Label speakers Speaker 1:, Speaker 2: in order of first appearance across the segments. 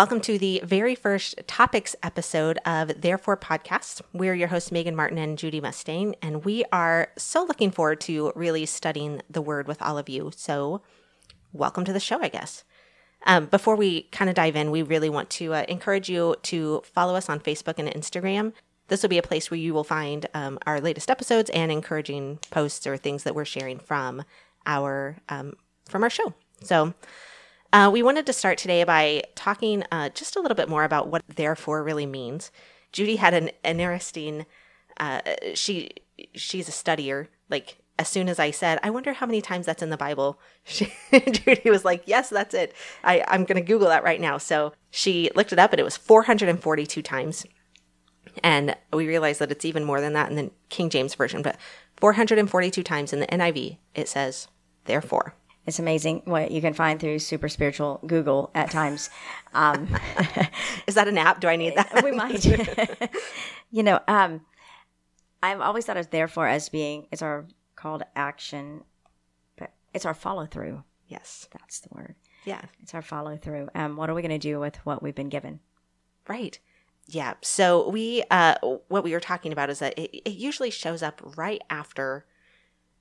Speaker 1: welcome to the very first topics episode of Therefore Podcast. We're your hosts, Megan Martin and Judy Mustaine, and we are so looking forward to really studying the Word with all of you. So, welcome to the show, I guess. Um, before we kind of dive in, we really want to uh, encourage you to follow us on Facebook and Instagram. This will be a place where you will find um, our latest episodes and encouraging posts or things that we're sharing from our um, from our show. So, uh, we wanted to start today by talking uh, just a little bit more about what therefore really means. Judy had an, interesting. Uh, she she's a studier. Like as soon as I said, I wonder how many times that's in the Bible. She, Judy was like, "Yes, that's it. I, I'm going to Google that right now." So she looked it up, and it was 442 times. And we realized that it's even more than that in the King James version, but 442 times in the NIV it says, "Therefore."
Speaker 2: It's amazing what you can find through super spiritual Google at times. Um,
Speaker 1: Is that an app? Do I need that?
Speaker 2: we might. you know, um, I've always thought of therefore as being it's our call to action, but it's our follow through.
Speaker 1: yes.
Speaker 2: That's the word.
Speaker 1: Yeah.
Speaker 2: It's our follow through. Um, what are we going to do with what we've been given?
Speaker 1: Right. Yeah. So we, uh, what we were talking about is that it, it usually shows up right after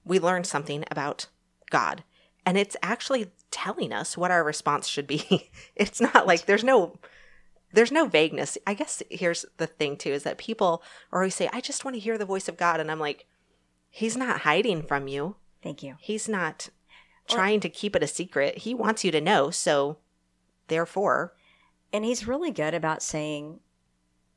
Speaker 1: we learn something about God, and it's actually telling us what our response should be. it's not like there's no, there's no vagueness. I guess here's the thing too is that people always say, "I just want to hear the voice of God," and I'm like, He's not hiding from you.
Speaker 2: Thank you.
Speaker 1: He's not trying to keep it a secret. He wants you to know. So, therefore,
Speaker 2: And he's really good about saying,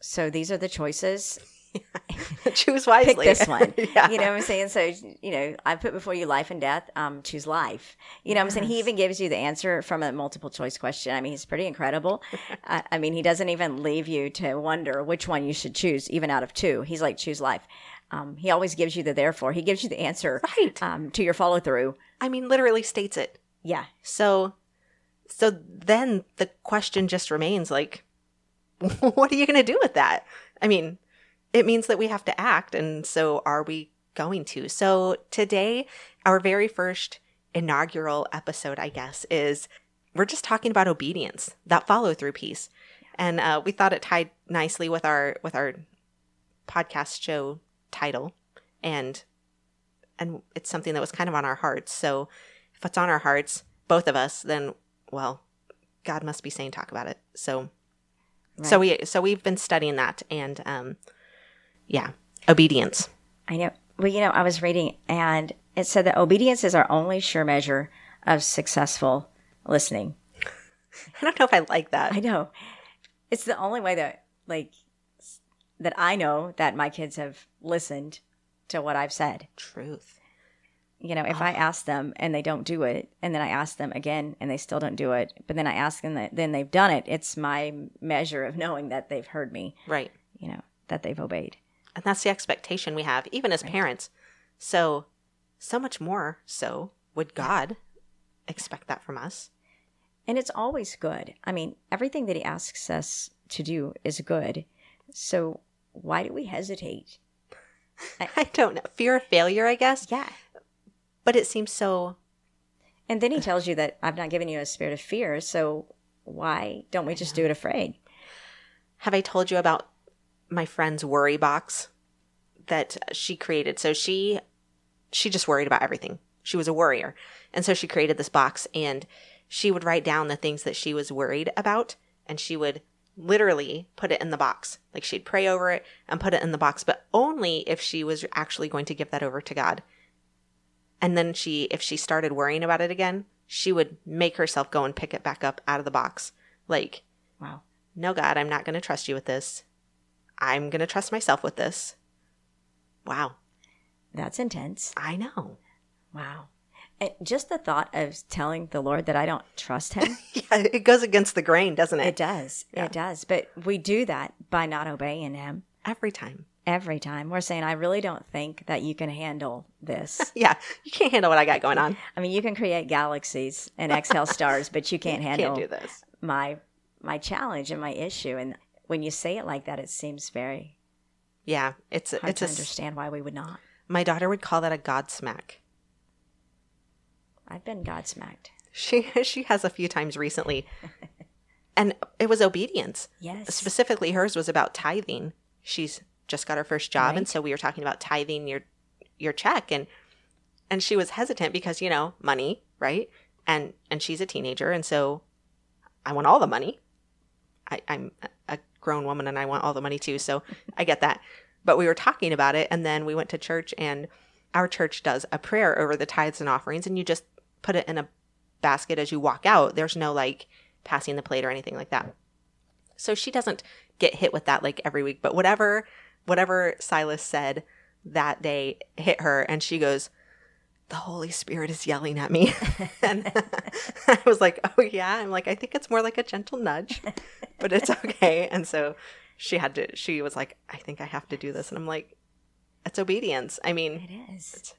Speaker 2: so these are the choices.
Speaker 1: choose wisely.
Speaker 2: Pick this one.
Speaker 1: yeah.
Speaker 2: You know what I'm saying? So, you know, I put before you life and death. Um, choose life. You know what I'm saying? He even gives you the answer from a multiple choice question. I mean, he's pretty incredible. I, I mean, he doesn't even leave you to wonder which one you should choose, even out of two. He's like, choose life. Um, he always gives you the therefore. He gives you the answer
Speaker 1: Right.
Speaker 2: um, to your follow through.
Speaker 1: I mean, literally states it.
Speaker 2: Yeah.
Speaker 1: So, so then the question just remains like, what are you going to do with that? I mean, it means that we have to act. And so are we going to? So today, our very first inaugural episode, I guess, is we're just talking about obedience, that follow through piece. And uh, we thought it tied nicely with our, with our podcast show title. And, and it's something that was kind of on our hearts. So if it's on our hearts, both of us, then, well, God must be saying talk about it. So, so we so we've been studying that, and um, yeah, obedience.
Speaker 2: I know. Well, you know, I was reading and it said that obedience is our only sure measure of successful listening.
Speaker 1: I don't know if I like that.
Speaker 2: I know. It's the only way that, like, that I know that my kids have listened to what I've said.
Speaker 1: Truth.
Speaker 2: You know, if I ah. ask them and they don't do it, and then I ask them again and they still don't do it, but then I ask them that then they've done it, it's my measure of knowing that they've heard me,
Speaker 1: Right.
Speaker 2: you know, that they've obeyed.
Speaker 1: And that's the expectation we have, even as parents. So, so much more so would God expect that from us.
Speaker 2: And it's always good. I mean, everything that he asks us to do is good. So why do we hesitate?
Speaker 1: I don't know. Fear of failure, I guess.
Speaker 2: Yeah.
Speaker 1: But it seems so.
Speaker 2: And then he tells you that I've not given you a spirit of fear. So why don't we just do it afraid?
Speaker 1: Have I told you about my friend's worry box that she created? So she she just worried about everything. She was a worrier. And so she created this box and she would write down the things that she was worried about and she would literally put it in the box. Like she'd pray over it and put it in the box, but only if she was actually going to give that over to God. And then she if she started worrying about it again, she would make herself go and pick it back up out of the box. Like
Speaker 2: Wow.
Speaker 1: no, God, I'm not going to trust you with this. I'm going to trust myself with this. Wow.
Speaker 2: That's intense.
Speaker 1: I know.
Speaker 2: Wow. And just the thought of telling the Lord that I don't trust him,
Speaker 1: Yeah, it goes against the grain, doesn't it?
Speaker 2: it does.
Speaker 1: Yeah.
Speaker 2: It does. But we do that by not obeying him
Speaker 1: Every time.
Speaker 2: every time. We're saying, I really don't think that you can handle this.
Speaker 1: Yeah, you can't handle what I got going on.
Speaker 2: I mean, you can create galaxies and exhale stars, but you can't handle
Speaker 1: Can't do this.
Speaker 2: my my challenge and my issue. And when you say it like that, it seems very
Speaker 1: Yeah, it's
Speaker 2: hard
Speaker 1: it's
Speaker 2: to
Speaker 1: a.
Speaker 2: understand why we would not.
Speaker 1: My daughter would call that a God smack.
Speaker 2: I've been godsmacked.
Speaker 1: She she has a few times recently. And it was obedience.
Speaker 2: Yes.
Speaker 1: Specifically, hers was about tithing. She's just got her first job, and so we were talking about tithing your your check, and and she was hesitant because you know money, right? And and she's a teenager, and so I want all the money. I, I'm a grown woman, and I want all the money too, so I get that. But we were talking about it, and then we went to church, and our church does a prayer over the tithes and offerings, and you just put it in a basket as you walk out. There's no like passing the plate or anything like that. So she doesn't get hit with that like every week, but whatever whatever Silas said that day hit her and she goes, "The Holy Spirit is yelling at me." and I was like, "Oh yeah." I'm like, "I think it's more like a gentle nudge, but it's okay." And so she had to she was like, "I think I have to do this." And I'm like, "It's obedience." I mean,
Speaker 2: It is.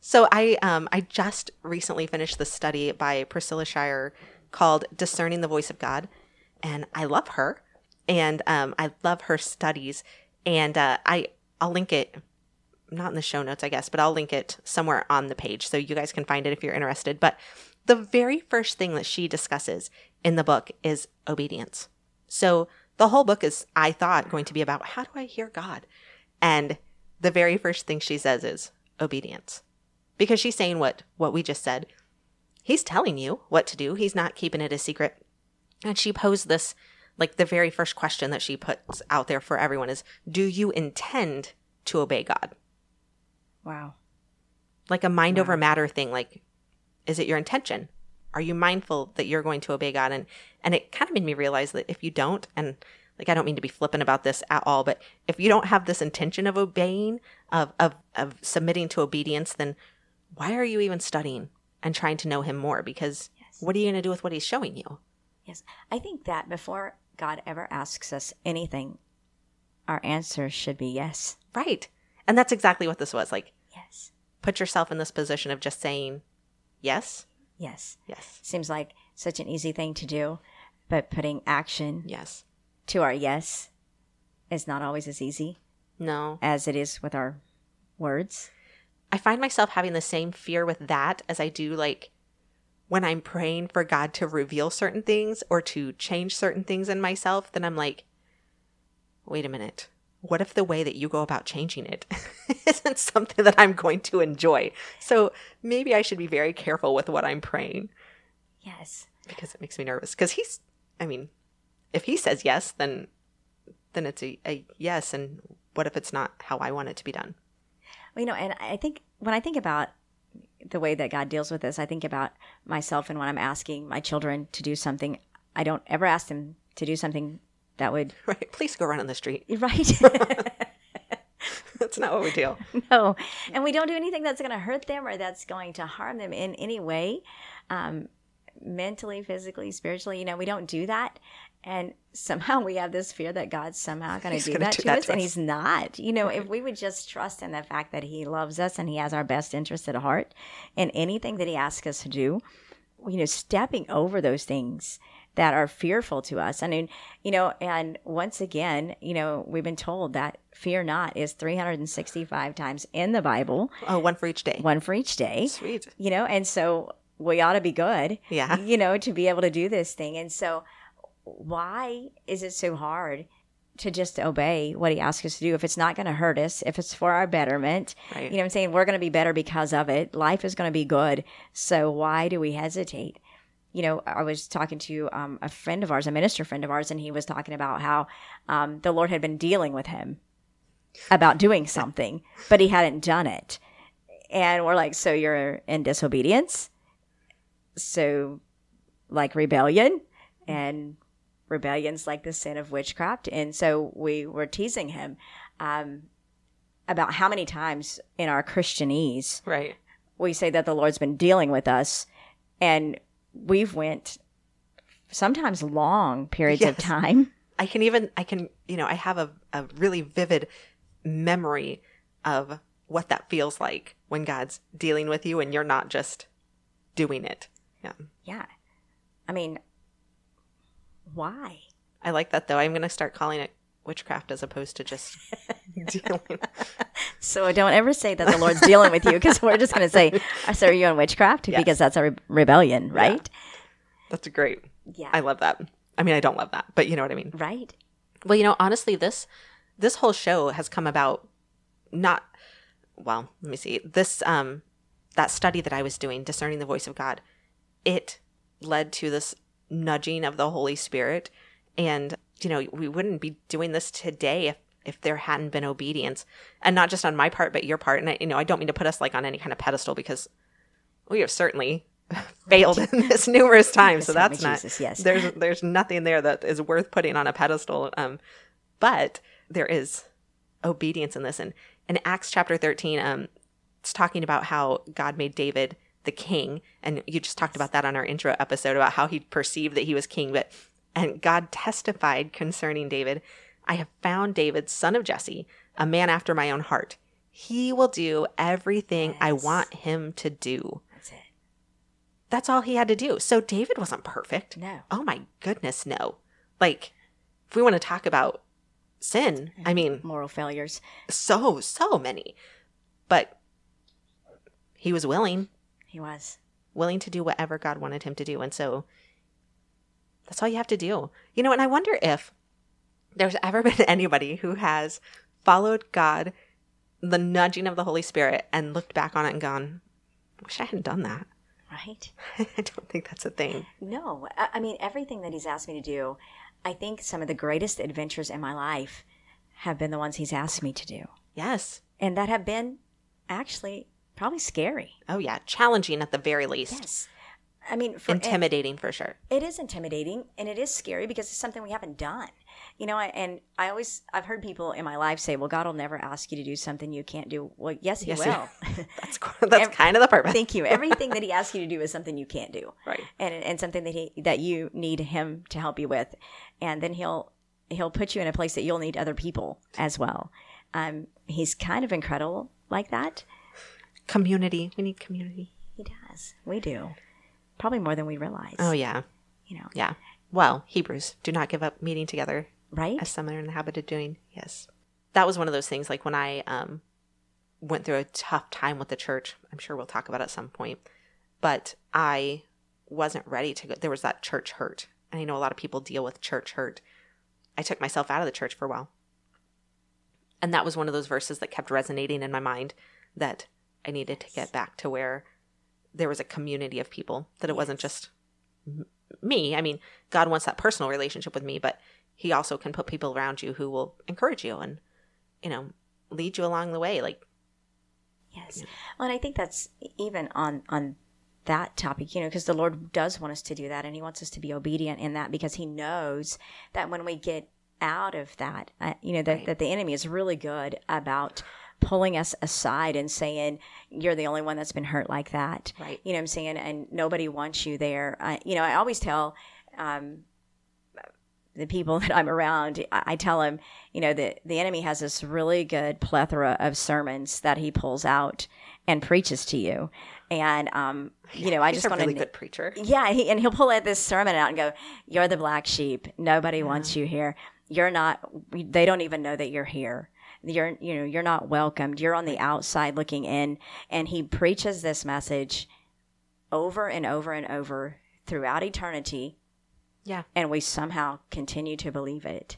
Speaker 1: so I um I just recently finished the study by Priscilla Shirer called Discerning the Voice of God, and I love her, and um I love her studies, and uh, I I'll link it, not in the show notes I guess, but I'll link it somewhere on the page so you guys can find it if you're interested. But the very first thing that she discusses in the book is obedience. So the whole book is I thought going to be about how do I hear God, and the very first thing she says is obedience. Because she's saying what what we just said. He's telling you what to do. He's not keeping it a secret. And she posed this like the very first question that she puts out there for everyone is do you intend to obey god?
Speaker 2: Wow.
Speaker 1: like a mind over matter thing like is it your intention are you mindful that you're going to obey god and and it kind of made me realize that if you don't and like i don't mean to be flippant about this at all but if you don't have this intention of obeying of of, of submitting to obedience then why are you even studying and trying to know him more because
Speaker 2: Yes.
Speaker 1: what are you going to do with what he's showing you
Speaker 2: Yes. I think that before God ever asks us anything, our answer should be yes.
Speaker 1: right and that's exactly what this was like
Speaker 2: Yes.
Speaker 1: put yourself in this position of just saying yes
Speaker 2: Yes.
Speaker 1: yes
Speaker 2: Seems like such an easy thing to do, but putting action
Speaker 1: yes
Speaker 2: to our yes is not always as easy
Speaker 1: no
Speaker 2: as it is with our words.
Speaker 1: I find myself having the same fear with that as I do like when I'm praying for God to reveal certain things or to change certain things in myself, then I'm like, wait a minute. What if the way that you go about changing it isn't something that I'm going to enjoy? So maybe I should be very careful with what I'm praying
Speaker 2: Yes.
Speaker 1: because it makes me nervous. Because he's, I mean, if he says yes, then then it's a, a yes. And what if it's not how I want it to be done?
Speaker 2: Well, you know, and I think when I think about the way that God deals with this, I think about myself and when I'm asking my children to do something, I don't ever ask them to do something that would,
Speaker 1: Right? Please go run on the street.
Speaker 2: right?
Speaker 1: That's not what we do.
Speaker 2: no. And we don't do anything that's going to hurt them or that's going to harm them in any way, um, mentally, physically, spiritually. You know, we don't do that. And somehow we have this fear that God's somehow going to do that to
Speaker 1: that
Speaker 2: us,
Speaker 1: to
Speaker 2: and
Speaker 1: us.
Speaker 2: He's not. You know, if we would just trust in the fact that He loves us and He has our best interest at heart, and anything that He asks us to do, you know, stepping over those things that are fearful to us. I mean, you know, and once again, you know, we've been told that fear not is 365 times in the Bible,
Speaker 1: Oh, one for each day.
Speaker 2: one for each day,
Speaker 1: Sweet.
Speaker 2: you know, and so we ought to be good,
Speaker 1: Yeah.
Speaker 2: you know, to be able to do this thing. And so, why is it so hard to just obey what he asks us to do if it's not going to hurt us, if it's for our betterment?
Speaker 1: Right.
Speaker 2: You know what I'm saying? We're going to be better because of it. Life is going to be good. So, why do we hesitate? You know, I was talking to um, a friend of ours, a minister friend of ours, and he was talking about how um, the Lord had been dealing with him about doing something, but he hadn't done it. And we're like, so you're in disobedience? So, like rebellion? And rebellion's like the sin of witchcraft. And so we were teasing him um, about how many times in our Christianese
Speaker 1: Right.
Speaker 2: we say that the Lord's been dealing with us, and we've went sometimes long periods of time.
Speaker 1: I can even, I can, you know, I have a, a really vivid memory of what that feels like when God's dealing with you and you're not just doing it. Yeah.
Speaker 2: Yeah. I mean, why?
Speaker 1: I like that though. I'm going to start calling it witchcraft as opposed to just dealing.
Speaker 2: So don't ever say that the Lord's dealing with you because we're just going to say, so are you on witchcraft?
Speaker 1: Yes.
Speaker 2: Because that's a re- rebellion, right?
Speaker 1: That's great.
Speaker 2: Yeah.
Speaker 1: I love that. I mean, I don't love that, but you know what I mean.
Speaker 2: Right.
Speaker 1: Well, you know, honestly, this this whole show has come about not well, let me see. This um that study that I was doing, discerning the voice of God, it led to this nudging of the Holy Spirit. And, you know, we wouldn't be doing this today if if there hadn't been obedience. And not just on my part, but your part. And I, you know, I don't mean to put us like on any kind of pedestal because we have certainly failed in this numerous times. So that's not
Speaker 2: Jesus, yes.
Speaker 1: there's there's nothing there that is worth putting on a pedestal. Um, but there is obedience in this. And in Acts chapter 13, um, it's talking about how God made David the king. And you just talked about that on our intro episode about how he perceived that he was king. But and God testified concerning David, I have found David, son of Jesse, a man after my own heart. He will do everything I want him to do.
Speaker 2: That's it.
Speaker 1: That's all he had to do. So David wasn't perfect.
Speaker 2: No.
Speaker 1: Oh my goodness, no. Like, if we want to talk about sin, I mean,
Speaker 2: Moral failures.
Speaker 1: so, so many. But he was willing,
Speaker 2: He was.
Speaker 1: willing to do whatever God wanted him to do. And so that's all you have to do. You know, and I wonder if there's ever been anybody who has followed God, the nudging of the Holy Spirit, and looked back on it and gone, wish I hadn't done that.
Speaker 2: Right.
Speaker 1: I don't think that's a thing.
Speaker 2: No, I, I mean everything that he's asked me to do. I think some of the greatest adventures in my life have been the ones he's asked me to do,
Speaker 1: Yes.
Speaker 2: and that have been actually probably scary.
Speaker 1: Oh, yeah. Challenging at the very least.
Speaker 2: Yes. I mean, for,
Speaker 1: Intimidating for sure.
Speaker 2: it is intimidating and it is scary because it's something we haven't done. You know, I- and I always I've heard people in my life say, "Well, God will never ask you to do something you can't do." Well, yes, He
Speaker 1: Yes, he-
Speaker 2: will.
Speaker 1: That's that's
Speaker 2: Ev-
Speaker 1: kind of the purpose.
Speaker 2: Thank you. Everything that He asks you to do is something you can't do.
Speaker 1: Right.
Speaker 2: and and something that he that you need him to help you with, and then he'll he'll put you in a place that you'll need other people as well. Um, he's kind of incredible like that.
Speaker 1: Community. We need community.
Speaker 2: He does. We do, probably more than we realize.
Speaker 1: Oh, yeah.
Speaker 2: you know,
Speaker 1: Yeah. Well, Hebrews, do not give up meeting together
Speaker 2: right?
Speaker 1: as some are in the habit of doing. Yes. That was one of those things like when I um, went through a tough time with the church. I'm sure we'll talk about it at some point. But I wasn't ready to go. There was that church hurt. And I know a lot of people deal with church hurt. I took myself out of the church for a while. And that was one of those verses that kept resonating in my mind that I needed to get back to where there was a community of people, that it wasn't just me. I mean, God wants that personal relationship with me, but He also can put people around you who will encourage you and, you know, lead you along the way. Like,
Speaker 2: Yes. Well, and I think that's even on on that topic, you know, because the Lord does want us to do that, and He wants us to be obedient in that because He knows that when we get out of that, uh, you know, that,
Speaker 1: Right.
Speaker 2: that the enemy is really good about pulling us aside and saying you're the only one that's been hurt like that
Speaker 1: Right.
Speaker 2: you know what i'm saying and nobody wants you there I, you know i always tell um, the people that I'm around, I, tell them, you know, the the enemy has this really good plethora of sermons that he pulls out and preaches to you, and um, you know, I
Speaker 1: He's
Speaker 2: just
Speaker 1: a
Speaker 2: want
Speaker 1: really
Speaker 2: to.
Speaker 1: good preacher.
Speaker 2: Yeah, he, and he'll pull out this sermon out and go, "You're the black sheep. Nobody wants you here. You're not. They don't even know that you're here. You're, you know, you're not welcomed. You're on the outside looking in." And he preaches this message over and over and over throughout eternity,
Speaker 1: Yeah.
Speaker 2: and we somehow continue to believe it.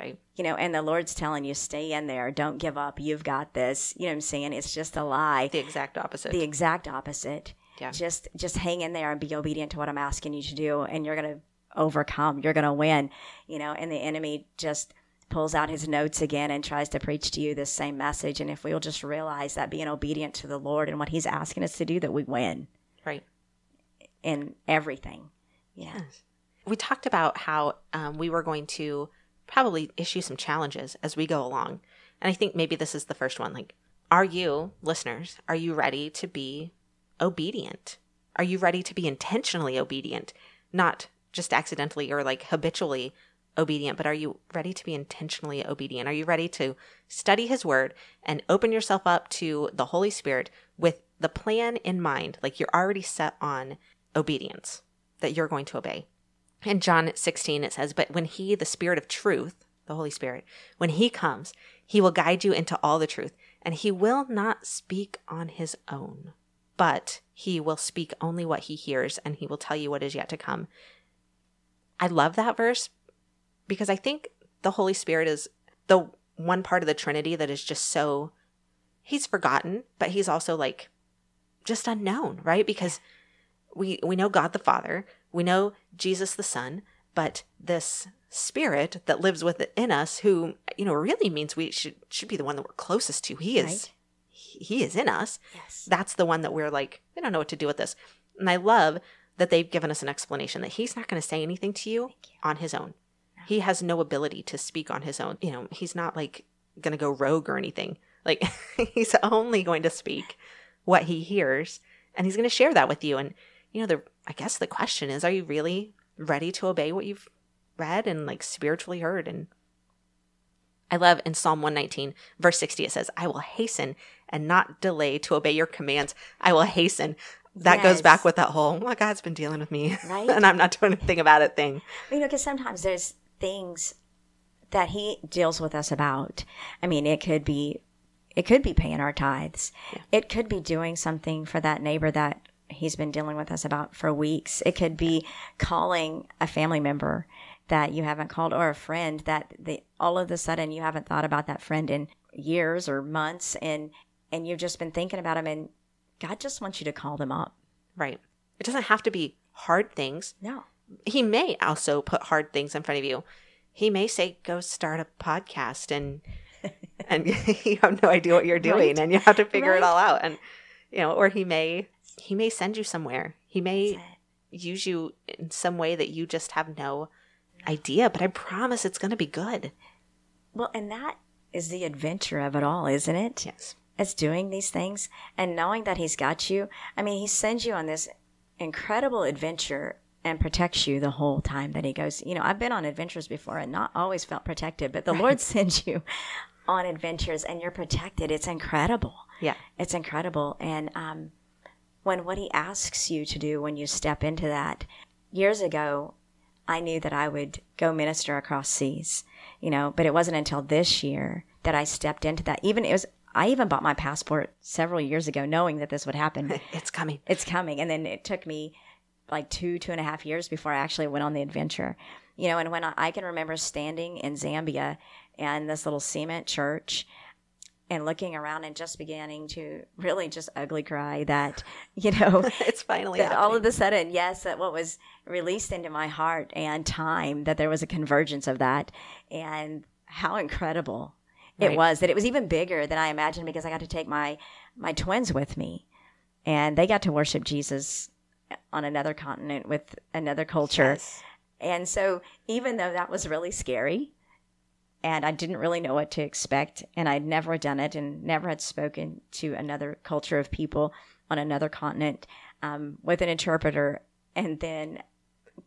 Speaker 1: Right.
Speaker 2: You know, and the Lord's telling you, stay in there. Don't give up. You've got this. You know what I'm saying? It's just a lie.
Speaker 1: The exact opposite.
Speaker 2: The exact opposite.
Speaker 1: Yeah.
Speaker 2: Just just hang in there and be obedient to what I'm asking you to do and you're going to overcome. You're going to win. You know, and the enemy just pulls out his notes again and tries to preach to you this same message and if we'll just realize that being obedient to the Lord and what he's asking us to do that we win
Speaker 1: right.
Speaker 2: in everything. Yeah.
Speaker 1: We talked about how um, we were going to probably issue some challenges as we go along. And I think maybe this is the first one. Like, are you, listeners, are you ready to be obedient? Are you ready to be intentionally obedient? Not just accidentally or like habitually obedient, but are you ready to be intentionally obedient? Are you ready to study His Word and open yourself up to the Holy Spirit with the plan in mind? Like you're already set on obedience, that you're going to obey. In John 16, it says, But when He, the Spirit of truth, the Holy Spirit, when He comes, He will guide you into all the truth, and He will not speak on His own, but He will speak only what He hears, and He will tell you what is yet to come. I love that verse because I think the Holy Spirit is the one part of the Trinity that is just so he's forgotten, but he's also like just unknown, right? Because we we know God the Father, we know Jesus the Son, but this spirit that lives within us who you know really means we should should be the one that we're closest to. He is
Speaker 2: Right.
Speaker 1: he, he is in us.
Speaker 2: Yes.
Speaker 1: That's the one that we're like, we don't know what to do with this. And I love that they've given us an explanation that he's not going to say anything to you, on his own. He has no ability to speak on his own. You know, he's not like going to go rogue or anything. Like he's only going to speak what he hears and he's going to share that with you and you know the I guess the question is are you really ready to obey what you've read and like spiritually heard and I love in Psalm 119 verse 60 it says I will hasten and not delay to obey your commands. I will hasten. That goes back with that whole, well, God's been dealing with me
Speaker 2: Right.
Speaker 1: and I'm not doing anything about it thing.
Speaker 2: You know, because sometimes there's things that he deals with us about. I mean, it could be, it could be paying our tithes. It could be doing something for that neighbor that he's been dealing with us about for weeks. It could be calling a family member that you haven't called or a friend that the, all of a sudden you haven't thought about that friend in years or months and and you've just been thinking about him and God just wants you to call them up.
Speaker 1: Right. It doesn't have to be hard things.
Speaker 2: No.
Speaker 1: He may also put hard things in front of you. He may say, go start a podcast and and you have no idea what you're doing
Speaker 2: Right.
Speaker 1: and you have to figure it all out. And you know, or he may he may send you somewhere. He may use you in some way that you just have no idea, but I promise it's gonna be good.
Speaker 2: Well, and that is the adventure of it all, isn't it?
Speaker 1: Yes.
Speaker 2: It's doing these things and knowing that He's got you. I mean, He sends you on this incredible adventure and protects you the whole time that He goes. You know, I've been on adventures before and not always felt protected, but the Lord sends you on adventures and you're protected. It's incredible.
Speaker 1: Yeah.
Speaker 2: It's incredible. And um, when what He asks you to do when you step into that, years ago, I knew that I would go minister across seas, you know, but it wasn't until this year that I stepped into that. Even it was, I even bought my passport several years ago, knowing that this would happen.
Speaker 1: It's coming.
Speaker 2: it's coming. And then it took me like two, two and a half years before I actually went on the adventure. You know, and when I, I can remember standing in Zambia and this little cement church and looking around and just beginning to really just ugly cry that, you know,
Speaker 1: it's finally
Speaker 2: that all of a sudden, yes, that what was released into my heart and time, that there was a convergence of that, and how incredible
Speaker 1: Right.
Speaker 2: it was. That it was even bigger than I imagined because I got to take my my twins with me, and they got to worship Jesus on another continent with another culture.
Speaker 1: Yes.
Speaker 2: And so, even though that was really scary, and I didn't really know what to expect, and I'd never done it and never had spoken to another culture of people on another continent um, with an interpreter, and then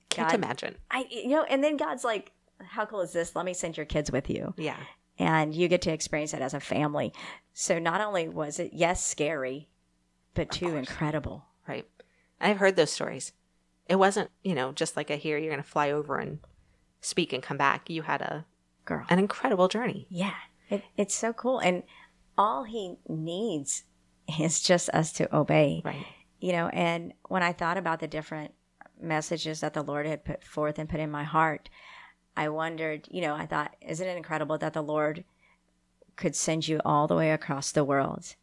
Speaker 1: Can't imagine.
Speaker 2: I, you know, and then God's like, "How cool is this? Let me send your kids with you,
Speaker 1: Yeah.
Speaker 2: and you get to experience it as a family." So not only was it yes scary, but too incredible.
Speaker 1: Right. I've heard those stories. It wasn't, you know, just like I hear you're going to fly over and speak and come back. You had a
Speaker 2: Girl,
Speaker 1: an incredible journey.
Speaker 2: Yeah, it, it's so cool. And all he needs is just us to obey,
Speaker 1: Right.
Speaker 2: you know. And when I thought about the different messages that the Lord had put forth and put in my heart, I wondered, you know, I thought, isn't it incredible that the Lord could send you all the way across the world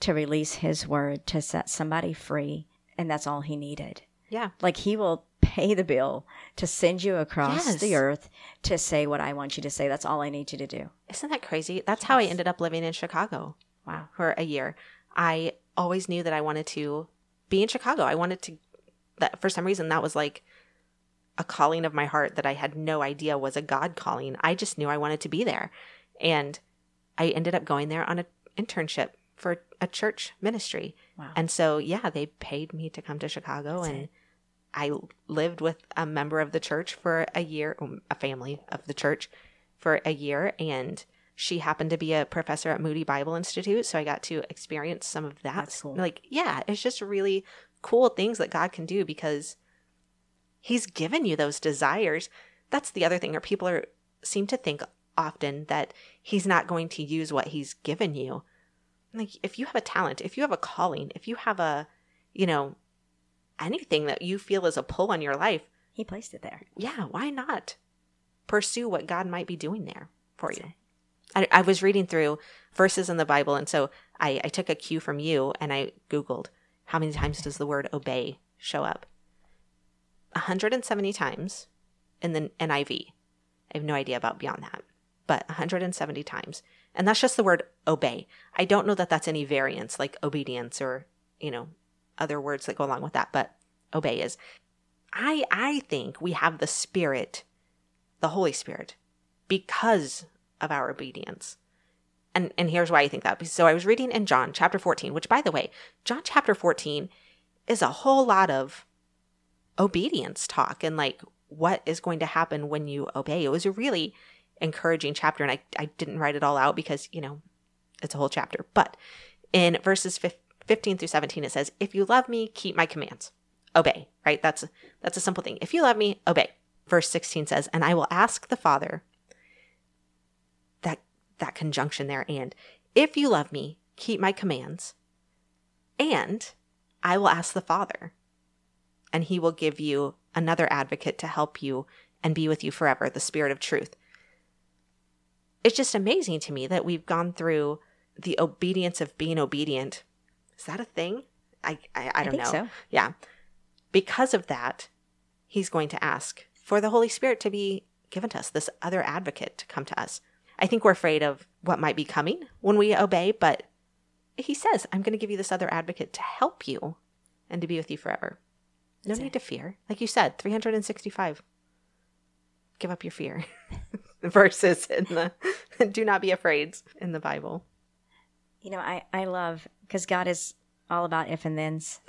Speaker 2: to release his word to set somebody free? And that's all he needed.
Speaker 1: Yeah.
Speaker 2: Like he will pay the bill to send you across
Speaker 1: Yes.
Speaker 2: the earth to say what I want you to say. That's all I need you to do.
Speaker 1: Isn't that crazy? That's how I ended up living in Chicago.
Speaker 2: Wow.
Speaker 1: For a year. I always knew that I wanted to be in Chicago. I wanted to that for some reason that was like a calling of my heart that I had no idea was a God calling. I just knew I wanted to be there. And I ended up going there on an internship for a church ministry.
Speaker 2: Wow.
Speaker 1: And so, yeah, they paid me to come to Chicago
Speaker 2: That's
Speaker 1: and
Speaker 2: it.
Speaker 1: I lived with a member of the church for a year, um, a family of the church for a year. And she happened to be a professor at Moody Bible Institute. So I got to experience some of that.
Speaker 2: That's cool.
Speaker 1: Like, yeah, it's just really cool things that God can do because He's given you those desires. That's the other thing, or people are seem to think often that He's not going to use what He's given you. Like, if you have a talent, if you have a calling, if you have a, you know, anything that you feel is a pull on your life,
Speaker 2: He placed it there.
Speaker 1: Yeah, why not pursue what God might be doing there for you? I, I was reading through verses in the Bible, and so I, I took a cue from you and I Googled how many times does the word obey show up? 170 times in the NIV. I have no idea about beyond that, but 170 times. And that's just the word obey. I don't know that that's any variance like obedience or, you know, other words that go along with that, but obey is. I I think we have the spirit, the Holy Spirit, because of our obedience. And and here's why I think that. So I was reading in John chapter 14, which by the way, John chapter 14 is a whole lot of obedience talk and like what is going to happen when you obey. It was really encouraging chapter and I I didn't write it all out because, you know, it's a whole chapter. But in verses 15 through 17 it says, "If you love me, keep my commands." Obey, right? That's that's a simple thing. If you love me, obey. Verse 16 says, "And I will ask the Father that that conjunction there and if you love me, keep my commands, and I will ask the Father, and he will give you another advocate to help you and be with you forever, the Spirit of truth. It's just amazing to me that we've gone through the obedience of being obedient. Is that a thing? I I, I don't
Speaker 2: think
Speaker 1: know.
Speaker 2: so.
Speaker 1: Yeah. Because of that, he's going to ask for the Holy Spirit to be given to us, this other advocate to come to us. I think we're afraid of what might be coming when we obey, but he says, I'm going to give you this other advocate to help you and to be with you forever. No
Speaker 2: That's
Speaker 1: need
Speaker 2: it.
Speaker 1: to fear. Like you said, 365. Give up your fear. Verses in the do not be afraid in the Bible.
Speaker 2: You know, I, I love because God is all about if and thens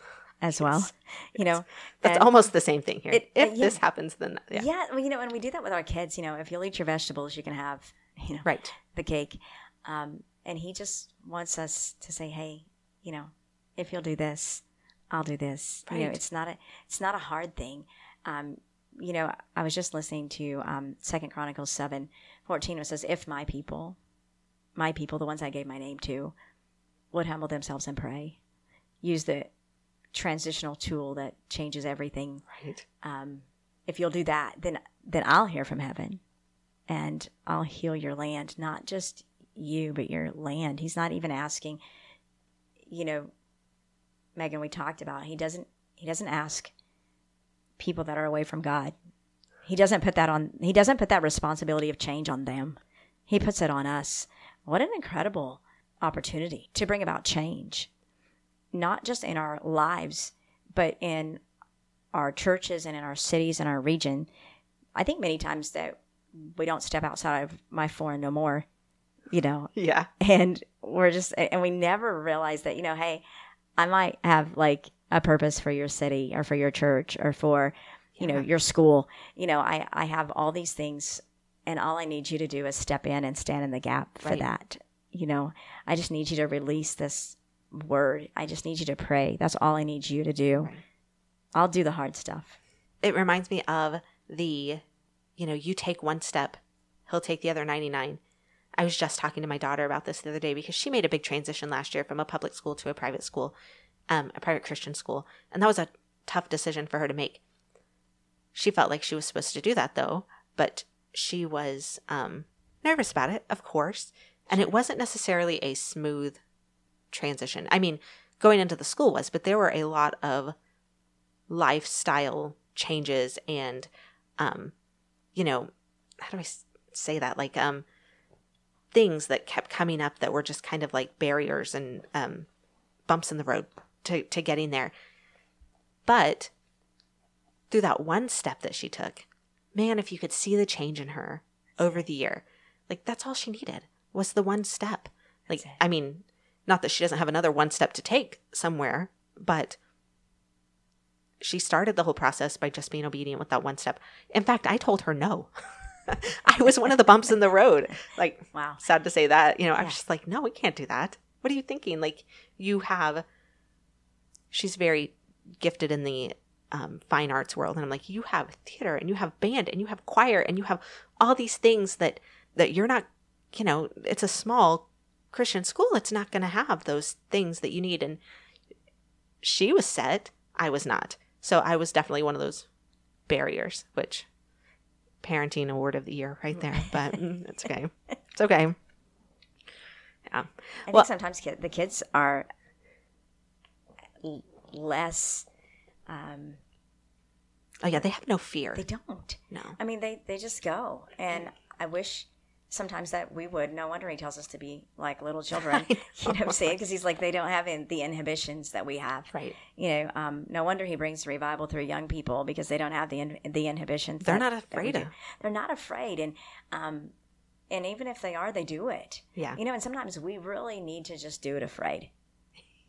Speaker 2: as well.
Speaker 1: Yes.
Speaker 2: You know,
Speaker 1: That's almost the same thing here.
Speaker 2: It-
Speaker 1: if
Speaker 2: uh,
Speaker 1: this happens, then yeah.
Speaker 2: yeah. well, you know, and we do that with our kids. You know, if you'll eat your vegetables, you can have, you know,
Speaker 1: Right.
Speaker 2: the cake. Um, and he just wants us to say, hey, you know, if you'll do this, I'll do this. You know, it's not a it's not a hard thing. Um, you know, I was just listening to um, Second Chronicles seven fourteen. It says, "If my people, my people, the ones I gave my name to, would humble themselves and pray, use the transitional tool that changes everything
Speaker 1: Right.
Speaker 2: um, if you'll do that, then then I'll hear from heaven, and I'll heal your land, not just you, but your land. He's not even asking. You know, Megan, we talked about he doesn't he doesn't ask people that are away from God. He doesn't put that on. He doesn't put that responsibility of change on them. He puts it on us. What an incredible opportunity to bring about change, not just in our lives, but in our churches and in our cities and our region, I think many times that we don't step outside of my four and no more, you know,
Speaker 1: Yeah.
Speaker 2: and we're just, and we never realize that, you know, hey, I might have like a purpose for your city or for your church or for, you know, your school. You know, I, I have all these things and all I need you to do is step in and stand in the gap for
Speaker 1: Right.
Speaker 2: that. You know, I just need you to release this word. I just need you to pray. That's all I need you to do.
Speaker 1: Right.
Speaker 2: I'll do the hard stuff.
Speaker 1: it reminds me of the you know you take one step he'll take the other 99 i was just talking to my daughter about this the other day because she made a big transition last year from a public school to a private school um, a private christian school and that was a tough decision for her to make. She felt like she was supposed to do that though but she was um, nervous about it of course and it wasn't necessarily a smooth transition. I mean going into the school was but there were a lot of lifestyle changes and um you know how do I say that? Like um things that kept coming up that were just kind of like barriers and um bumps in the road to to getting there but through that one step that she took man if you could see the change in her over the year like that's all she needed was the one step like i mean not that she doesn't have another one step to take somewhere but she started the whole process by just being obedient with that one step. In fact, I told her no. I was one of the bumps in the road. Like,
Speaker 2: Wow.
Speaker 1: sad to say that. You know, I was just like, no, we can't do that. What are you thinking? Like, you have, she's very gifted in the um, fine arts world. And I'm like, you have theater and you have band and you have choir and you have all these things that, that you're not, you know, it's a small Christian school. It's not going to have those things that you need. And she was set. I was not. So I was definitely one of those barriers, which parenting award of the year right there. But mm, it's okay. It's okay. Yeah.
Speaker 2: I
Speaker 1: Well-
Speaker 2: think sometimes kid, the kids are l- less. Um,
Speaker 1: Oh yeah, they have no fear.
Speaker 2: they don't.
Speaker 1: no.
Speaker 2: I mean, they they just go, and I wish sometimes that we would. No wonder he tells us to be like little children. You know what I'm saying? Because he's like they don't have in, the inhibitions that we have.
Speaker 1: Right.
Speaker 2: You know, um, no wonder he brings revival through young people because they don't have the in, the inhibitions.
Speaker 1: They're
Speaker 2: that-
Speaker 1: not afraid of.
Speaker 2: They're not afraid, and um, and even if they are, they do it.
Speaker 1: Yeah.
Speaker 2: You know, and sometimes we really need to just do it afraid.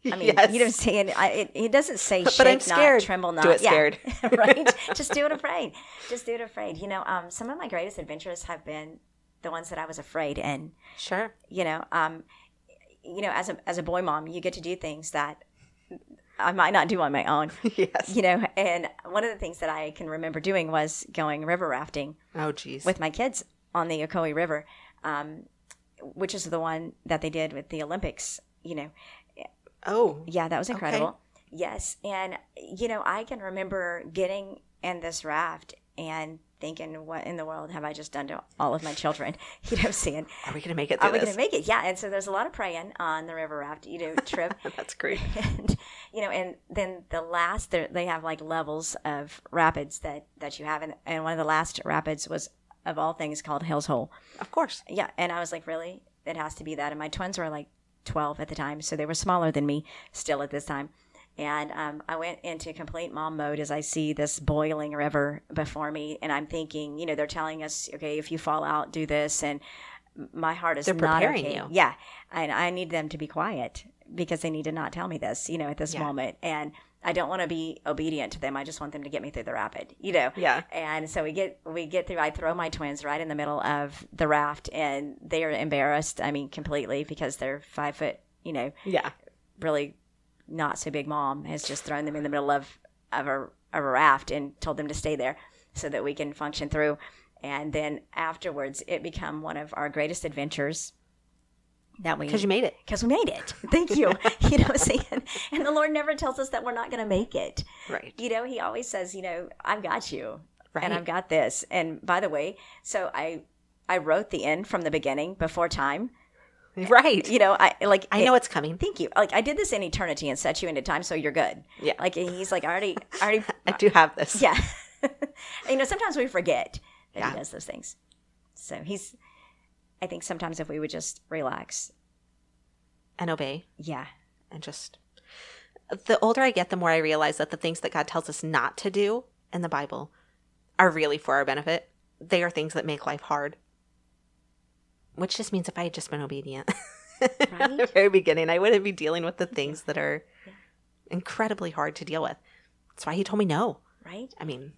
Speaker 2: I mean,
Speaker 1: yes.
Speaker 2: you I'm? I, it, it doesn't say
Speaker 1: But
Speaker 2: shake
Speaker 1: I'm
Speaker 2: not, tremble not.
Speaker 1: Do it
Speaker 2: Yeah.
Speaker 1: scared.
Speaker 2: right? Just do it afraid. Just do it afraid. You know, um, some of my greatest adventures have been the ones that I was afraid in.
Speaker 1: Sure.
Speaker 2: You know, um, you know, as a as a boy mom, you get to do things that I might not do on my own.
Speaker 1: yes.
Speaker 2: You know, and one of the things that I can remember doing was going river rafting
Speaker 1: Oh geez.
Speaker 2: with my kids on the Ocoee River, um, which is the one that they did with the Olympics. You know,
Speaker 1: oh.
Speaker 2: yeah, that was incredible. Yes, and you know, I can remember getting in this raft and thinking, "What in the world have I just done to all of my children?" You know, saying,
Speaker 1: Are we gonna make it
Speaker 2: "Are we going to make it?" Yeah, and so there's a lot of praying on the river raft, you know, trip.
Speaker 1: That's great.
Speaker 2: and you know, and then the last they have like levels of rapids that that you have, and, and one of the last rapids was of all things called Hell Hole.
Speaker 1: Of course.
Speaker 2: Yeah, and I was like, really, it has to be that. And my twins were like twelve at the time, so they were smaller than me still at this time. And um, I went into complete mom mode as I see this boiling river before me, and I'm thinking, you know, they're telling us, okay, if you fall out, do this, and my heart is
Speaker 1: They're
Speaker 2: not
Speaker 1: preparing
Speaker 2: okay.
Speaker 1: you.
Speaker 2: Yeah, and I need them to be quiet because they need to not tell me this, you know, at this
Speaker 1: Yeah.
Speaker 2: moment. And I don't want to be obedient to them. I just want them to get me through the rapid, you know.
Speaker 1: Yeah.
Speaker 2: And so we get we get through. I throw my twins right in the middle of the raft, and they are embarrassed. I mean, completely because they're five foot, you know,
Speaker 1: Yeah.
Speaker 2: really not so big. Mom has just thrown them in the middle of of a of a raft and told them to stay there so that we can function through. And then afterwards, it become one of our greatest adventures that we
Speaker 1: Because you made it.
Speaker 2: because we made it. Thank you. you know saying? And the Lord never tells us that we're not going to make it.
Speaker 1: Right.
Speaker 2: You know, He always says, you know, I've got you.
Speaker 1: Right.
Speaker 2: And I've got this. And by the way, so I I wrote the end from the beginning before time.
Speaker 1: Right.
Speaker 2: You know, I like
Speaker 1: I know it's coming.
Speaker 2: Thank you. Like I did this in eternity and set you into time, so you're good.
Speaker 1: Yeah.
Speaker 2: Like he's like I already, I already.
Speaker 1: I do have this.
Speaker 2: yeah. you know, sometimes we forget that
Speaker 1: Yeah.
Speaker 2: he does those things. So he's. I think sometimes if we would just relax,
Speaker 1: And obey.
Speaker 2: yeah,
Speaker 1: and just the older I get, the more I realize that the things that God tells us not to do in the Bible are really for our benefit. They are things that make life hard. Which just means if I had just been obedient at the very beginning, I wouldn't be dealing with the things that are incredibly hard to deal with. That's why he told me no.
Speaker 2: right.
Speaker 1: I mean,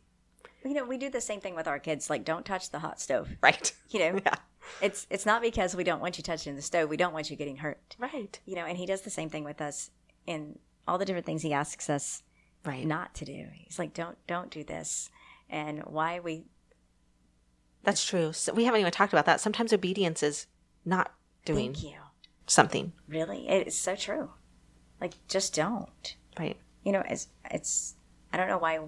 Speaker 2: You know, we do the same thing with our kids. Like, don't touch the hot stove.
Speaker 1: right.
Speaker 2: You know,
Speaker 1: Yeah.
Speaker 2: It's it's not because we don't want you touching the stove. We don't want you getting hurt.
Speaker 1: Right.
Speaker 2: You know, and he does the same thing with us in all the different things he asks us
Speaker 1: Right.
Speaker 2: not to do. He's like, don't don't do this, and why we
Speaker 1: That's true. So we haven't even talked about that. Sometimes obedience is not doing
Speaker 2: thank you.
Speaker 1: something.
Speaker 2: Really, it's so true. Like, just don't.
Speaker 1: Right.
Speaker 2: You know, it's it's. I don't know why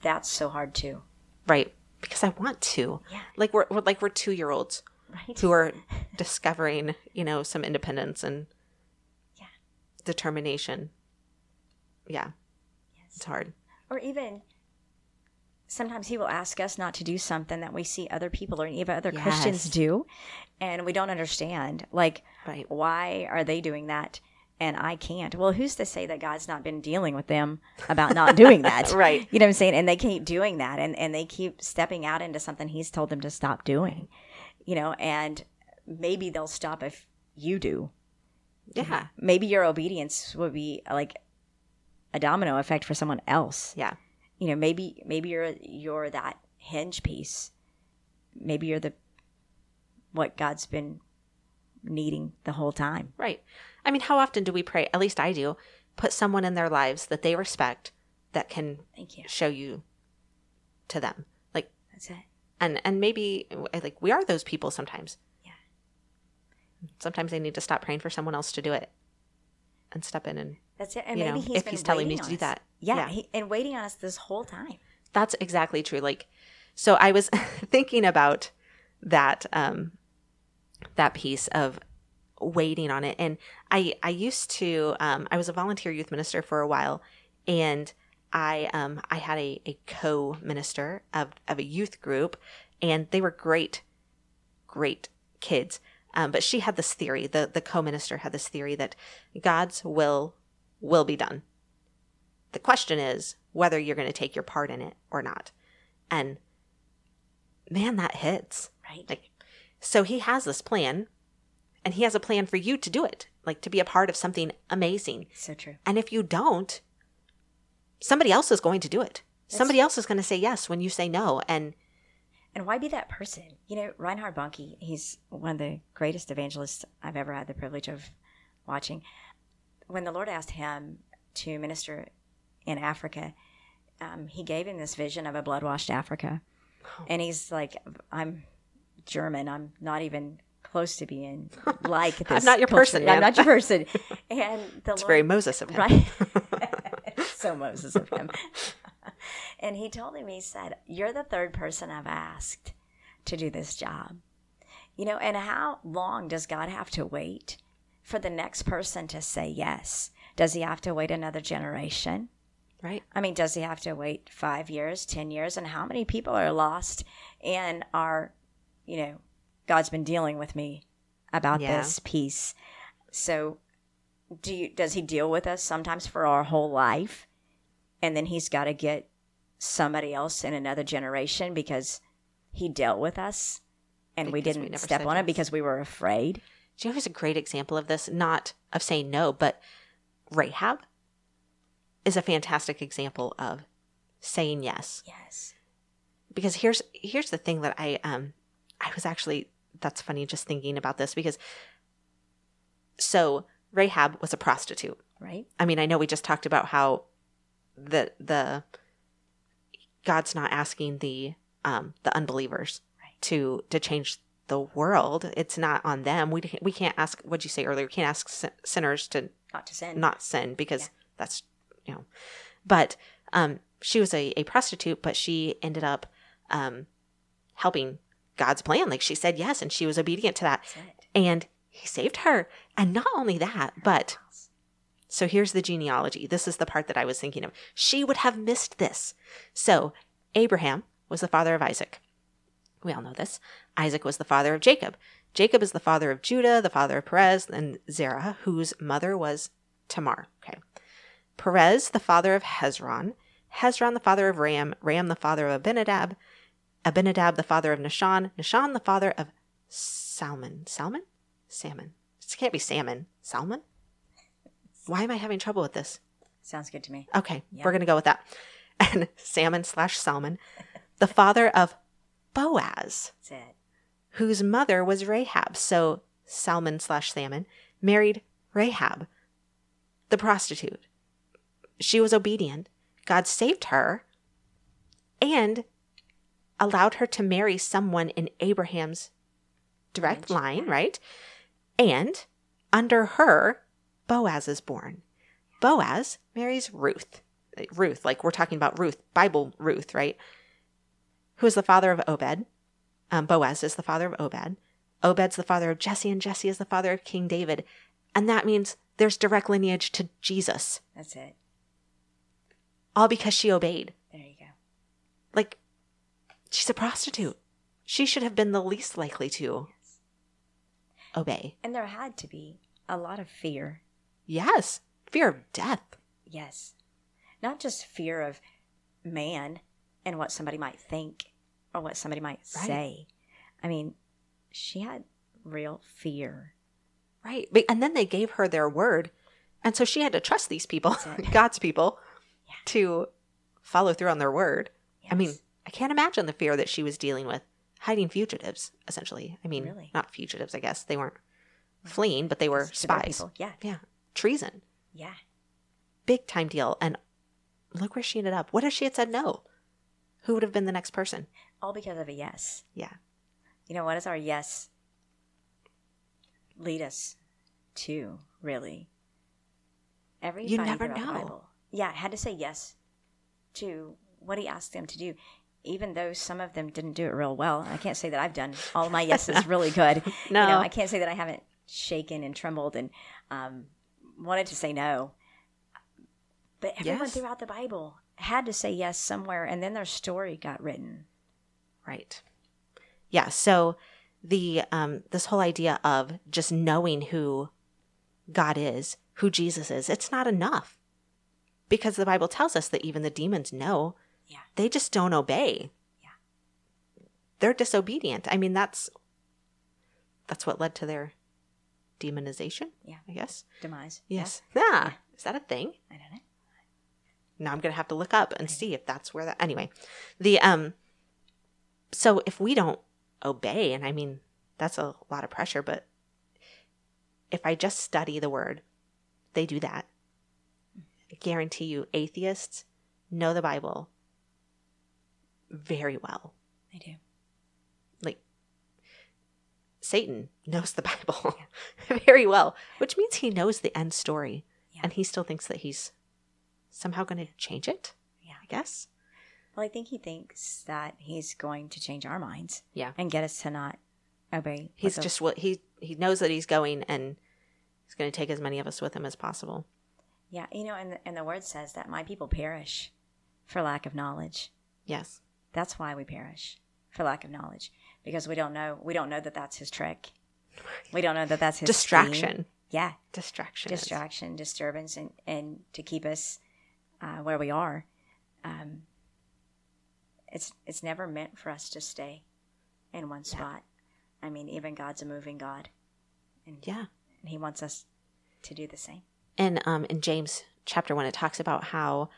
Speaker 2: that's so hard too.
Speaker 1: Right. Because I want to.
Speaker 2: Yeah.
Speaker 1: Like we're, we're like we're two year olds.
Speaker 2: Right.
Speaker 1: who are discovering, you know, some independence and
Speaker 2: Yeah.
Speaker 1: determination. Yeah. It's hard.
Speaker 2: or even sometimes he will ask us not to do something that we see other people or even other Christians do, and we don't understand. Like,
Speaker 1: Right.
Speaker 2: why are they doing that? And I can't. Well, who's to say that God's not been dealing with them about not doing that?
Speaker 1: Right.
Speaker 2: You know what I'm saying? And they keep doing that and, and they keep stepping out into something he's told them to stop doing. You know, and maybe they'll stop if you do.
Speaker 1: Yeah.
Speaker 2: Maybe your obedience would be like a domino effect for someone else
Speaker 1: Yeah.
Speaker 2: you know maybe maybe you're you're that hinge piece maybe you're the what god's been needing the whole time
Speaker 1: Right. I mean, how often do we pray? At least I do. Put someone in their lives that they respect that can
Speaker 2: thank you
Speaker 1: show you to them. Like
Speaker 2: that's it
Speaker 1: and and maybe like we are those people sometimes.
Speaker 2: Yeah.
Speaker 1: Sometimes they need to stop praying for someone else to do it and step in and
Speaker 2: that's it and maybe
Speaker 1: know,
Speaker 2: he's
Speaker 1: if he's telling me to do that.
Speaker 2: yeah,
Speaker 1: Yeah.
Speaker 2: He, and waiting on us this whole time
Speaker 1: That's exactly true. Like, so I was thinking about that um, that piece of waiting on it, and I I used to um, I was a volunteer youth minister for a while, and I um I had a, a co minister of of a youth group, and they were great, great kids. Um, but she had this theory. The the co minister had this theory that God's will will be done. The question is whether you're going to take your part in it or not. And man, that hits.
Speaker 2: Right.
Speaker 1: Like, so he has this plan, and he has a plan for you to do it, like to be a part of something amazing.
Speaker 2: so true.
Speaker 1: And if you don't, somebody else is going to do it. somebody else is going to say yes when you say no. And
Speaker 2: And why be that person? You know, Reinhard Bonnke, he's one of the greatest evangelists I've ever had the privilege of watching. When the Lord asked him to minister in Africa, um, he gave him this vision of a blood washed Africa. And he's like, I'm German. I'm not even close to being like this.
Speaker 1: I'm not your
Speaker 2: culture.
Speaker 1: person,
Speaker 2: I'm not your person. And the
Speaker 1: it's
Speaker 2: Lord
Speaker 1: very Moses of him.
Speaker 2: Right. so Moses of him. and he told him, he said, You're the third person I've asked to do this job. You know, and how long does God have to wait for the next person to say yes? Does he have to wait another generation?
Speaker 1: Right.
Speaker 2: I mean, does he have to wait five years, 10 years? And how many people are lost and are, you know, God's been dealing with me about
Speaker 1: Yeah.
Speaker 2: this piece. So, do you, does he deal with us sometimes for our whole life? And then he's got to get somebody else in another generation because he dealt with us and we
Speaker 1: Because we
Speaker 2: didn't
Speaker 1: never
Speaker 2: step on it because we were afraid.
Speaker 1: Do you know who's a great example of this? Not of saying no, but Rahab is a fantastic example of saying yes.
Speaker 2: Yes.
Speaker 1: Because here's here's the thing that I um I was actually that's funny just thinking about this because so Rahab was a prostitute.
Speaker 2: Right?
Speaker 1: I mean, I know we just talked about how the the God's not asking the um the unbelievers
Speaker 2: Right.
Speaker 1: to to change the world. It's not on them. We we can't ask. What'd you say earlier? We can't ask sin- sinners to
Speaker 2: Not to sin.
Speaker 1: not sin because
Speaker 2: Yeah.
Speaker 1: that's you know. But um, she was a, a prostitute, but she ended up um helping God's plan. Like she said yes, and she was obedient to that,
Speaker 2: That's it.
Speaker 1: and He saved her. And not only that, but so here's the genealogy. This is the part that I was thinking of. She would have missed this. So Abraham was the father of Isaac. We all know this. Isaac was the father of Jacob. Jacob is the father of Judah, the father of Perez, and Zerah, whose mother was Tamar. Okay. Perez, the father of Hezron. Hezron, the father of Ram. Ram, the father of Abinadab. Abinadab, the father of Nahshon. Nahshon, the father of Salmon. Salmon? Salmon. This can't be salmon. Salmon? Why am I having trouble with this?
Speaker 2: Sounds good to me.
Speaker 1: Okay,
Speaker 2: Yeah.
Speaker 1: we're going to go with that. And salmon slash salmon, the father of Boaz,
Speaker 2: it.
Speaker 1: whose mother was Rahab. So salmon slash salmon married Rahab, the prostitute. She was obedient. God saved her and allowed her to marry someone in Abraham's direct line, right? And under her, Boaz is born. Boaz marries Ruth. Ruth, like we're talking about Ruth, Bible Ruth, right? Who is the father of Obed. Um, Boaz is the father of Obed. Obed's the father of Jesse, and Jesse is the father of King David. And that means there's direct lineage to Jesus,
Speaker 2: That's it.
Speaker 1: all because she obeyed.
Speaker 2: There you go.
Speaker 1: Like, she's a prostitute. She should have been the least likely to
Speaker 2: Yes.
Speaker 1: obey.
Speaker 2: And there had to be a lot of fear.
Speaker 1: Yes, fear of death.
Speaker 2: Yes. Not just fear of man and what somebody might think or what somebody might
Speaker 1: Right.
Speaker 2: say. I mean, she had real fear.
Speaker 1: Right. And then they gave her their word. And so she had to trust these people, God's people,
Speaker 2: Yeah.
Speaker 1: to follow through on their word. I mean, I can't imagine the fear that she was dealing with hiding fugitives, essentially. I mean,
Speaker 2: Really?
Speaker 1: not fugitives, I guess. They weren't fleeing, but they were spies.
Speaker 2: people. Yeah.
Speaker 1: Yeah. Treason.
Speaker 2: Yeah.
Speaker 1: Big time deal. And look where she ended up. What if she had said no? Who would have been the next person?
Speaker 2: All because of a yes.
Speaker 1: Yeah.
Speaker 2: You know, what does our yes lead us to, really?
Speaker 1: Every
Speaker 2: you never
Speaker 1: know.
Speaker 2: Bible. Yeah, had to say yes to what he asked them to do, even though some of them didn't do it real well. I can't say that I've done all my yeses really good.
Speaker 1: No.
Speaker 2: You know, I can't say that I haven't shaken and trembled and um, wanted to say no. But everyone
Speaker 1: Yes.
Speaker 2: throughout the Bible had to say yes somewhere, and then their story got written.
Speaker 1: Right. Yeah. So the um this whole idea of just knowing who God is, who Jesus is, it's not enough. Because the Bible tells us that even the demons know.
Speaker 2: Yeah.
Speaker 1: They just don't obey.
Speaker 2: Yeah.
Speaker 1: They're disobedient. I mean that's that's what led to their demonization,
Speaker 2: Yeah.
Speaker 1: I guess.
Speaker 2: Demise.
Speaker 1: Yes. Yeah. Is that a thing?
Speaker 2: I don't know.
Speaker 1: now I'm gonna have to look up and see if that's where that anyway. The um so if we don't obey, and I mean that's a lot of pressure, but if I just study the word, they do that. I guarantee you atheists know the Bible very well.
Speaker 2: They do.
Speaker 1: Satan knows the Bible very well, which means he knows the end story.
Speaker 2: Yeah.
Speaker 1: And he still thinks that he's somehow going to change it.
Speaker 2: Yeah.
Speaker 1: I guess.
Speaker 2: Well, I think he thinks that he's going to change our minds.
Speaker 1: Yeah.
Speaker 2: And get us to not obey.
Speaker 1: He's just what he he knows that he's going and he's going to take as many of us with him as possible.
Speaker 2: Yeah. You know, and the, and the word says that my people perish for lack of knowledge.
Speaker 1: Yes.
Speaker 2: That's why we perish for lack of knowledge because we don't know. We don't know that that's his trick. We don't know that that's his
Speaker 1: Distraction.
Speaker 2: scheme. Yeah.
Speaker 1: Distraction. is-
Speaker 2: Distraction, disturbance, and, and to keep us uh, where we are. Um, it's it's never meant for us to stay in one spot. I mean, even God's a moving God, and
Speaker 1: Yeah.
Speaker 2: and He wants us to do the same.
Speaker 1: And um in James chapter 1 it talks about how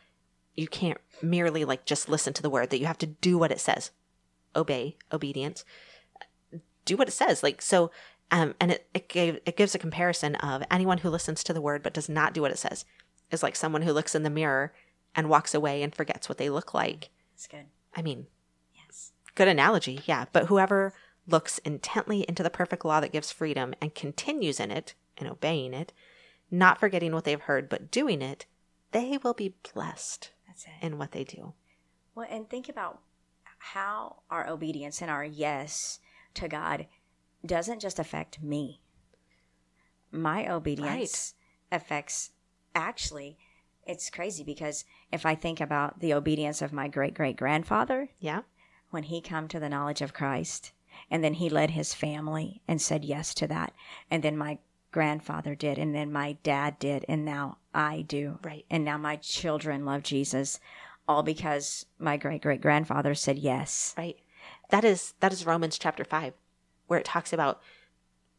Speaker 1: you can't merely like just listen to the word that you have to do what it says. Obey, obedience. Do what it says. Like so um and it it gave it gives a comparison of anyone who listens to the word but does not do what it says is like someone who looks in the mirror and walks away and forgets what they look like.
Speaker 2: It's good.
Speaker 1: I mean,
Speaker 2: Yes.
Speaker 1: Good analogy, yeah. But whoever looks intently into the perfect law that gives freedom and continues in it and obeying it, not forgetting what they've heard, but doing it, they will be blessed
Speaker 2: That's it.
Speaker 1: in what they do.
Speaker 2: Well, and think about how our obedience and our yes to God doesn't just affect me. My obedience affects actually it's crazy because if I think about the obedience of my great great grandfather
Speaker 1: Yeah?
Speaker 2: when he come to the knowledge of Christ and then he led his family and said yes to that and then my grandfather did and then my dad did and now I do
Speaker 1: Right.
Speaker 2: and now my children love Jesus all because my great great grandfather said yes
Speaker 1: Right. That is that is Romans chapter 5 where it talks about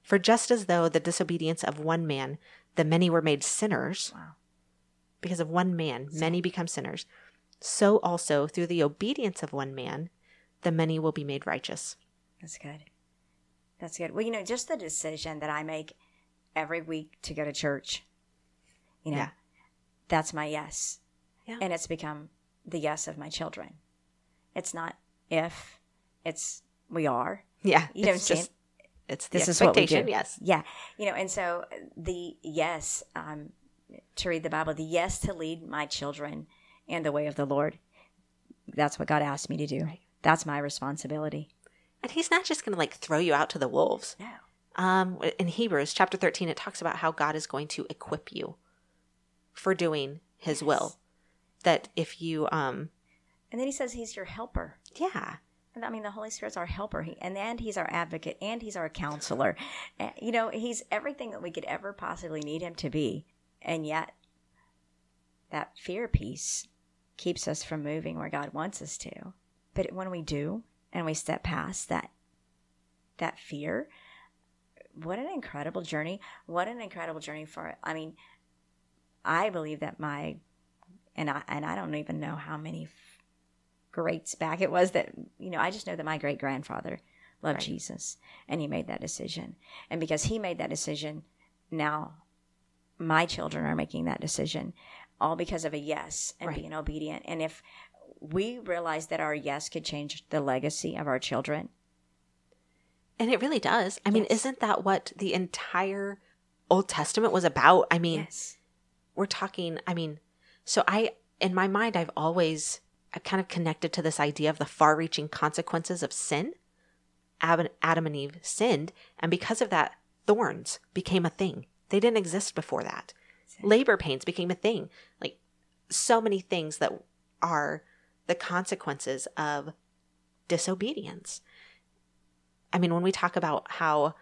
Speaker 1: for just as though the disobedience of one man the many were made sinners
Speaker 2: wow
Speaker 1: because of one man many become sinners so also through the obedience of one man the many will be made righteous.
Speaker 2: that's good that's good well you know just the decision that I make every week to go to church you know
Speaker 1: Yeah.
Speaker 2: that's my yes
Speaker 1: Yeah.
Speaker 2: and it's become the yes of my children it's not if it's we are
Speaker 1: Yeah.
Speaker 2: You know
Speaker 1: it's
Speaker 2: what I'm
Speaker 1: just it's the
Speaker 2: this is what we
Speaker 1: expectation,
Speaker 2: do.
Speaker 1: yes.
Speaker 2: Yeah, you know, and so the yes um, to read the Bible, the yes to lead my children in the way of the Lord. That's what God asked me to do.
Speaker 1: Right.
Speaker 2: That's my responsibility.
Speaker 1: And he's not just going to like throw you out to the wolves.
Speaker 2: No.
Speaker 1: Um, in Hebrews chapter 13, it talks about how God is going to equip you for doing his will. That if you, um,
Speaker 2: And then he says he's your helper.
Speaker 1: yeah,
Speaker 2: And I mean, the Holy Spirit's our helper, he, and and he's our advocate, and he's our counselor. Uh, You know, he's everything that we could ever possibly need him to be, and yet that fear piece keeps us from moving where God wants us to. But when we do, and we step past that that fear, what an incredible journey! What an incredible journey for. I mean, I believe that my and I and I don't even know how many greats back it was that you know i just know that my great grandfather loved
Speaker 1: Right.
Speaker 2: jesus and he made that decision and because he made that decision now my children are making that decision all because of a yes and
Speaker 1: Right.
Speaker 2: being obedient and if we realize that our yes could change the legacy of our children
Speaker 1: and it really does. I mean, isn't that what the entire Old Testament was about? I mean,
Speaker 2: yes
Speaker 1: we're talking, I mean, so I, in my mind, I've always kind of connected to this idea of the far reaching consequences of sin. Adam and Eve sinned, and because of that, thorns became a thing. They didn't exist before that. Labor pains became a thing. Like so many things that are the consequences of disobedience. I mean, when we talk about how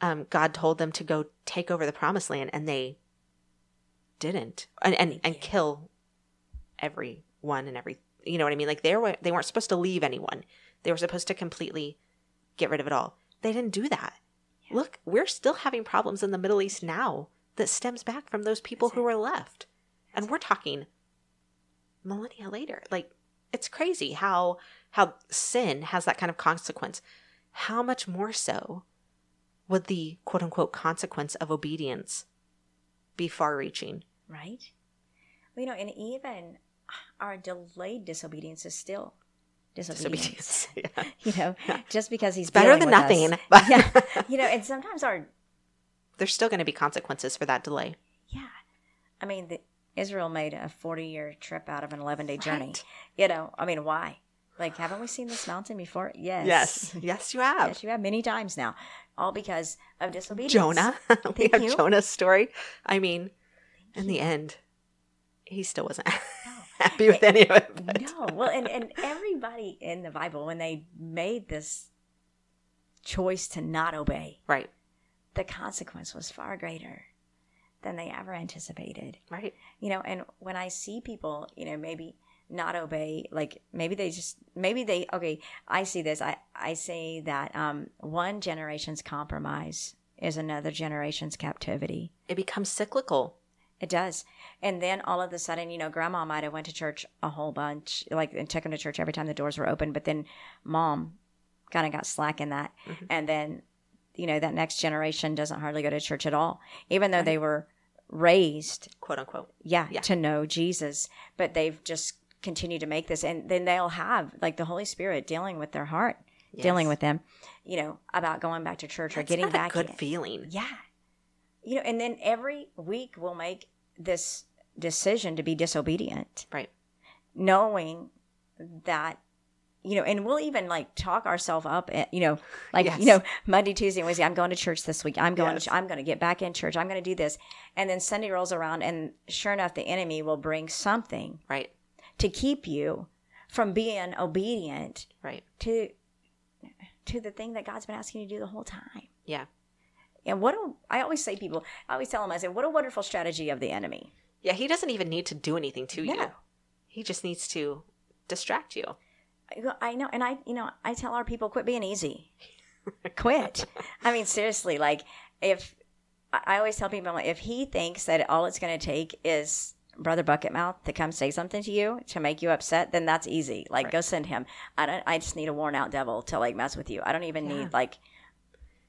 Speaker 1: um, God told them to go take over the promised land and they didn't and, and, and kill everyone and every, you know what I mean? Like they were, they weren't supposed to leave anyone. They were supposed to completely get rid of it all. They didn't do that. Yeah. Look, we're still having problems in the Middle East now that stems back from those people who were left. And we're talking millennia later. Like it's crazy how how sin has that kind of consequence. How much more so would the quote unquote consequence of obedience be far reaching?
Speaker 2: Right. Well, you know, and even our delayed disobedience is still disobedience. disobedience yeah. You know, just because he's
Speaker 1: better than nothing.
Speaker 2: yeah. You know, and sometimes our
Speaker 1: there's still going to be consequences for that delay.
Speaker 2: Yeah. I mean, the, Israel made a 40 year trip out of an 11 day journey. You know, I mean, why? Like, haven't we seen this mountain before? Yes.
Speaker 1: Yes. Yes, you have.
Speaker 2: Yes, you have many times now, all because of disobedience.
Speaker 1: Jonah. we have you. Jonah's story. I mean, Thank in you. the end, he still wasn't happy with any of it.
Speaker 2: But. No. Well, and, and everybody in the Bible, when they made this choice to not obey,
Speaker 1: right,
Speaker 2: the consequence was far greater than they ever anticipated.
Speaker 1: Right.
Speaker 2: You know, and when I see people, you know, maybe not obey, like maybe they just, maybe they, okay, I see this. I, I say that um, one generation's compromise is another generation's captivity.
Speaker 1: It becomes cyclical.
Speaker 2: It does. And then all of a sudden, you know, grandma might have went to church a whole bunch, like, and took him to church every time the doors were open. But then mom kind of got slack in that. Mm-hmm. And then, you know, that next generation doesn't hardly go to church at all, even though right. they were raised,
Speaker 1: quote unquote,
Speaker 2: yeah, yeah, to know Jesus, but they've just continued to make this, and then they'll have like the Holy Spirit dealing with their heart, yes. dealing with them, you know, about going back to church That's or getting back.
Speaker 1: good in. feeling,
Speaker 2: yeah, you know, and then every week we'll make this decision to be disobedient,
Speaker 1: right,
Speaker 2: knowing that you know, and we'll even like talk ourselves up, at, you know, like, yes. you know, Monday, Tuesday, and Wednesday, I'm going to church this week. I'm going, yes. to, I'm going to get back in church. I'm going to do this. And then Sunday rolls around and sure enough, the enemy will bring something.
Speaker 1: Right.
Speaker 2: To keep you from being obedient.
Speaker 1: Right.
Speaker 2: To, to the thing that God's been asking you to do the whole time.
Speaker 1: Yeah.
Speaker 2: And what a, I always say people, I always tell them, I say, what a wonderful strategy of the enemy.
Speaker 1: Yeah. He doesn't even need to do anything to no. you. He just needs to distract you.
Speaker 2: I know, and I, you know, I tell our people, quit being easy, quit. I mean, seriously, like if I always tell people, if he thinks that all it's going to take is brother bucket mouth to come say something to you to make you upset, then that's easy. Like, right. go send him. I don't. I just need a worn out devil to like mess with you. I don't even yeah. need like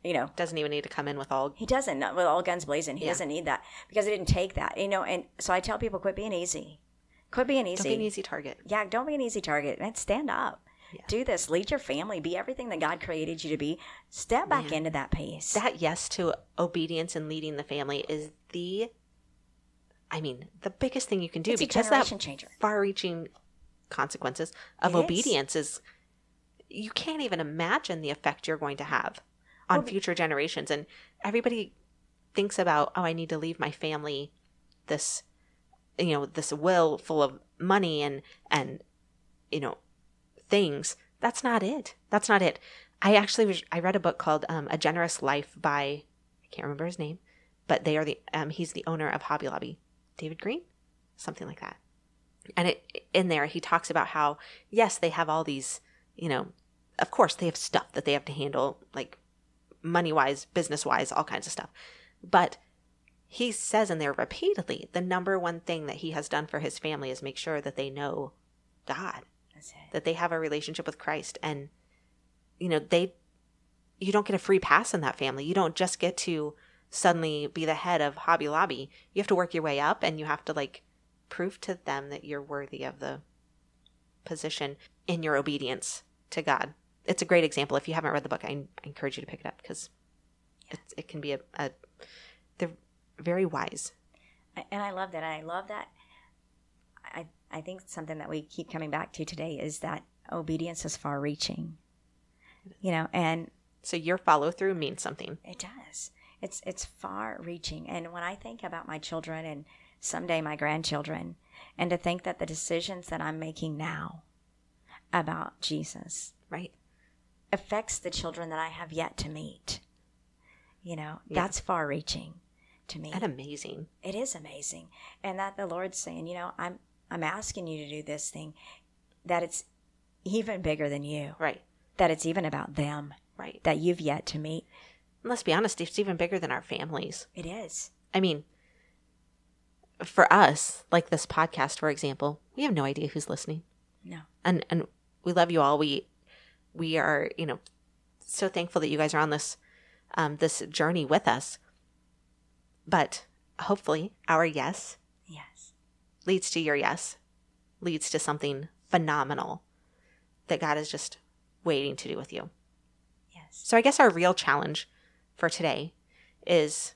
Speaker 2: you know
Speaker 1: doesn't even need to come in with all
Speaker 2: he doesn't with all guns blazing he yeah. doesn't need that because it didn't take that you know and so i tell people quit being easy Quit being easy.
Speaker 1: Don't be an easy target.
Speaker 2: Yeah, don't be an easy target. And stand up. Yeah. Do this. Lead your family. Be everything that God created you to be. Step back into that pace.
Speaker 1: That yes to obedience and leading the family is the, I mean, the biggest thing you can do
Speaker 2: it's
Speaker 1: because
Speaker 2: that
Speaker 1: changer. far-reaching consequences of it obedience is. is. you can't even imagine the effect you're going to have on well, future generations. And everybody thinks about, oh, I need to leave my family this you know this will full of money and and you know things that's not it that's not it i actually was i read a book called um, a generous life by i can't remember his name but they are the um, he's the owner of hobby lobby david green something like that and it in there he talks about how yes they have all these you know of course they have stuff that they have to handle like money wise business wise all kinds of stuff but he says in there repeatedly the number one thing that he has done for his family is make sure that they know God, that they have a relationship with Christ. And, you know, they, you don't get a free pass in that family. You don't just get to suddenly be the head of Hobby Lobby. You have to work your way up and you have to like prove to them that you're worthy of the position in your obedience to God. It's a great example. If you haven't read the book, I, I encourage you to pick it up because it, it can be a, a very wise.
Speaker 2: And I love that. I love that. I I think something that we keep coming back to today is that obedience is far reaching. You know, and
Speaker 1: So your follow through means something.
Speaker 2: it does. It's it's far reaching. And when I think about my children and someday my grandchildren, and to think that the decisions that I'm making now about Jesus
Speaker 1: Right.
Speaker 2: affects the children that I have yet to meet. You know,
Speaker 1: Yeah.
Speaker 2: that's far reaching to me.
Speaker 1: And amazing.
Speaker 2: It is amazing. And that the Lord's saying, you know, I'm I'm asking you to do this thing that it's even bigger than you.
Speaker 1: Right.
Speaker 2: That it's even about them
Speaker 1: Right.
Speaker 2: that you've yet to meet.
Speaker 1: And let's be honest, it's even bigger than our families.
Speaker 2: It is.
Speaker 1: I mean, for us, like this podcast, for example, we have no idea who's listening.
Speaker 2: No.
Speaker 1: and and we love you all. We we are you know so thankful that you guys are on this um, this journey with us. But hopefully, our yes
Speaker 2: Yes.
Speaker 1: leads to your yes, leads to something phenomenal that God is just waiting to do with you.
Speaker 2: Yes.
Speaker 1: So I guess our real challenge for today is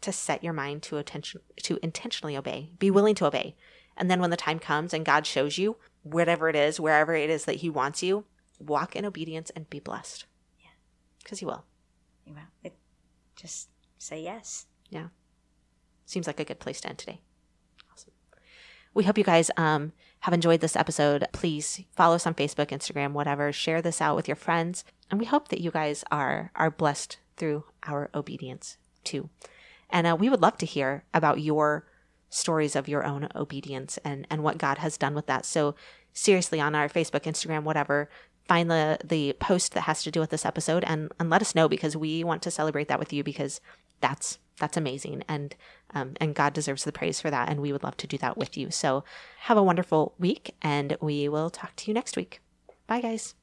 Speaker 1: to set your mind to attention to intentionally obey. Be willing to obey. And then when the time comes and God shows you whatever it is, wherever it is that he wants you, walk in obedience and be blessed.
Speaker 2: Yeah.
Speaker 1: Cuz he will.
Speaker 2: Well, it, just say yes. Yeah.
Speaker 1: Seems like a good place to end today. Awesome. We hope you guys um, have enjoyed this episode. Please follow us on Facebook, Instagram, whatever. Share this out with your friends, and we hope that you guys are are blessed through our obedience too. And uh, we would love to hear about your stories of your own obedience and and what God has done with that. So seriously, on our Facebook, Instagram, whatever, find the the post that has to do with this episode and and let us know because we want to celebrate that with you because that's that's amazing and um, and God deserves the praise for that and we would love to do that with you. So have a wonderful week and we will talk to you next week. Bye guys.